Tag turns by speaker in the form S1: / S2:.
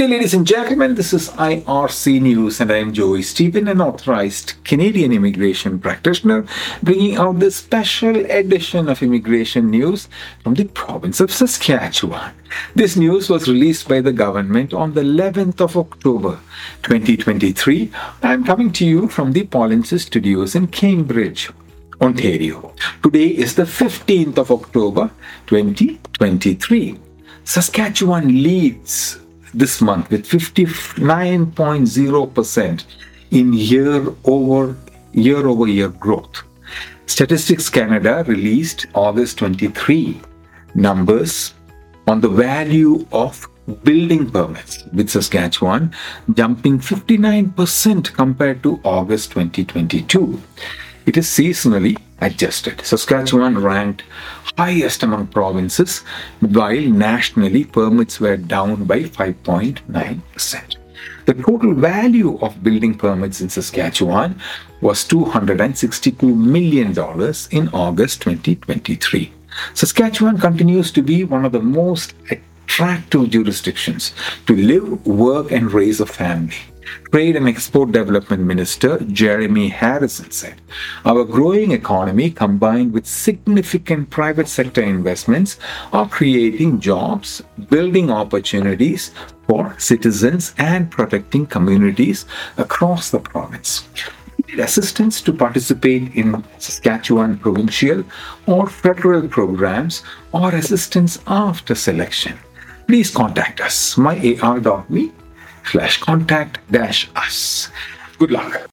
S1: day, ladies and gentlemen. This is IRC News, and I am Joy Stephen, an authorized Canadian immigration practitioner, bringing out this special edition of immigration news from the province of Saskatchewan. This news was released by the government on the 11th of October 2023. I am coming to you from the Polinsys Studios in Cambridge. Ontario. Today is the 15th of October 2023. Saskatchewan leads this month with 59.0% in year over year over year growth. Statistics Canada released August 23 numbers on the value of building permits with Saskatchewan jumping 59% compared to August 2022. It is seasonally adjusted. Saskatchewan ranked highest among provinces, while nationally permits were down by 5.9%. The total value of building permits in Saskatchewan was $262 million in August 2023. Saskatchewan continues to be one of the most attractive jurisdictions to live, work, and raise a family. Trade and Export Development Minister Jeremy Harrison said, Our growing economy combined with significant private sector investments are creating jobs, building opportunities for citizens, and protecting communities across the province. Need assistance to participate in Saskatchewan provincial or federal programs or assistance after selection, please contact us. Myar.me slash contact dash us. Good luck.